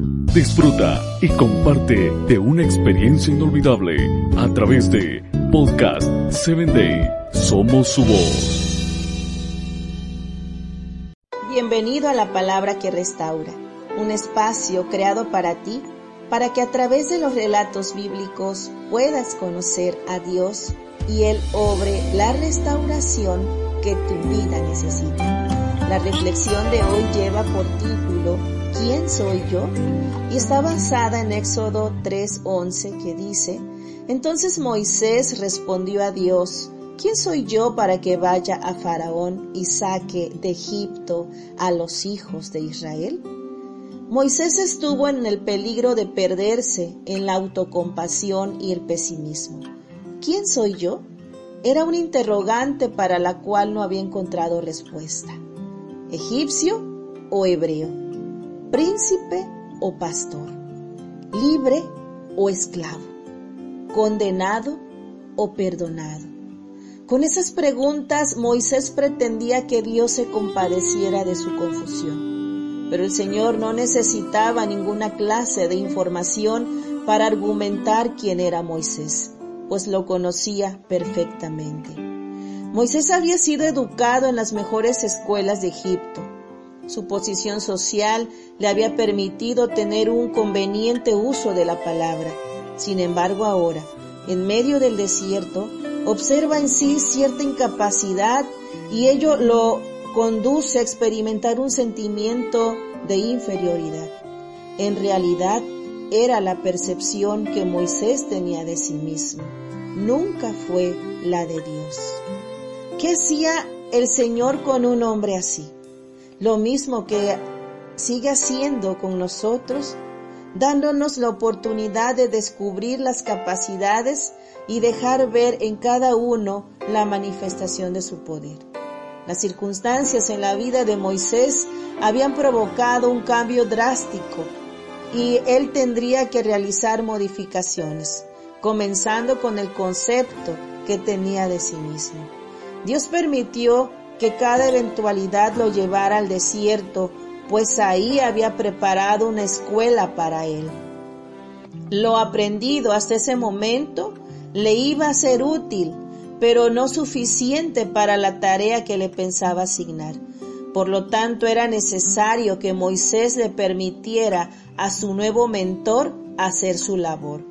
Disfruta y comparte de una experiencia inolvidable a través de Podcast 7 Day. Somos su voz. Bienvenido a la palabra que restaura, un espacio creado para ti, para que a través de los relatos bíblicos puedas conocer a Dios y Él obre la restauración que tu vida necesita. La reflexión de hoy lleva por título ¿Quién soy yo? Y está basada en Éxodo 3:11 que dice, Entonces Moisés respondió a Dios, ¿quién soy yo para que vaya a Faraón y saque de Egipto a los hijos de Israel? Moisés estuvo en el peligro de perderse en la autocompasión y el pesimismo. ¿Quién soy yo? Era un interrogante para la cual no había encontrado respuesta. ¿Egipcio o hebreo? Príncipe o pastor, libre o esclavo, condenado o perdonado. Con esas preguntas Moisés pretendía que Dios se compadeciera de su confusión, pero el Señor no necesitaba ninguna clase de información para argumentar quién era Moisés, pues lo conocía perfectamente. Moisés había sido educado en las mejores escuelas de Egipto, su posición social le había permitido tener un conveniente uso de la palabra. Sin embargo, ahora, en medio del desierto, observa en sí cierta incapacidad y ello lo conduce a experimentar un sentimiento de inferioridad. En realidad, era la percepción que Moisés tenía de sí mismo. Nunca fue la de Dios. ¿Qué hacía el Señor con un hombre así? Lo mismo que sigue haciendo con nosotros, dándonos la oportunidad de descubrir las capacidades y dejar ver en cada uno la manifestación de su poder. Las circunstancias en la vida de Moisés habían provocado un cambio drástico y él tendría que realizar modificaciones, comenzando con el concepto que tenía de sí mismo. Dios permitió que cada eventualidad lo llevara al desierto, pues ahí había preparado una escuela para él. Lo aprendido hasta ese momento le iba a ser útil, pero no suficiente para la tarea que le pensaba asignar. Por lo tanto, era necesario que Moisés le permitiera a su nuevo mentor hacer su labor.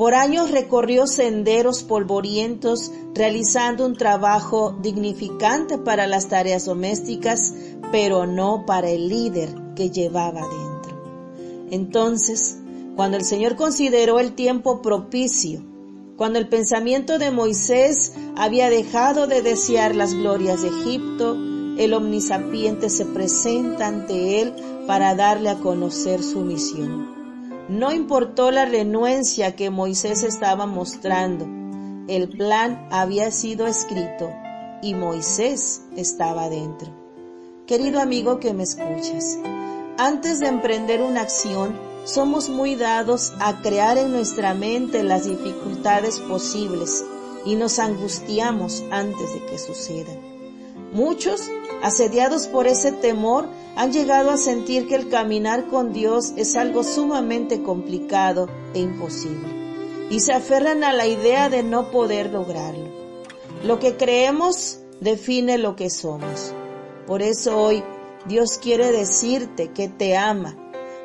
Por años recorrió senderos polvorientos realizando un trabajo dignificante para las tareas domésticas, pero no para el líder que llevaba dentro. Entonces, cuando el Señor consideró el tiempo propicio, cuando el pensamiento de Moisés había dejado de desear las glorias de Egipto, el omnisapiente se presenta ante él para darle a conocer su misión. No importó la renuencia que Moisés estaba mostrando. El plan había sido escrito y Moisés estaba dentro. Querido amigo que me escuchas, antes de emprender una acción, somos muy dados a crear en nuestra mente las dificultades posibles y nos angustiamos antes de que sucedan. Muchos, asediados por ese temor, han llegado a sentir que el caminar con Dios es algo sumamente complicado e imposible y se aferran a la idea de no poder lograrlo. Lo que creemos define lo que somos. Por eso hoy Dios quiere decirte que te ama,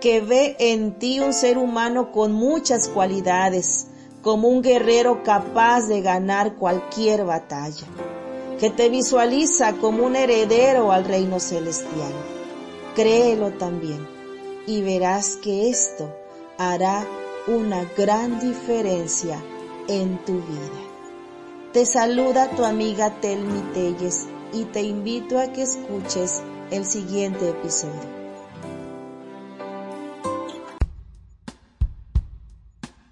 que ve en ti un ser humano con muchas cualidades, como un guerrero capaz de ganar cualquier batalla, que te visualiza como un heredero al reino celestial Créelo también y verás que esto hará una gran diferencia en tu vida. Te saluda tu amiga Telmi Telles y te invito a que escuches el siguiente episodio.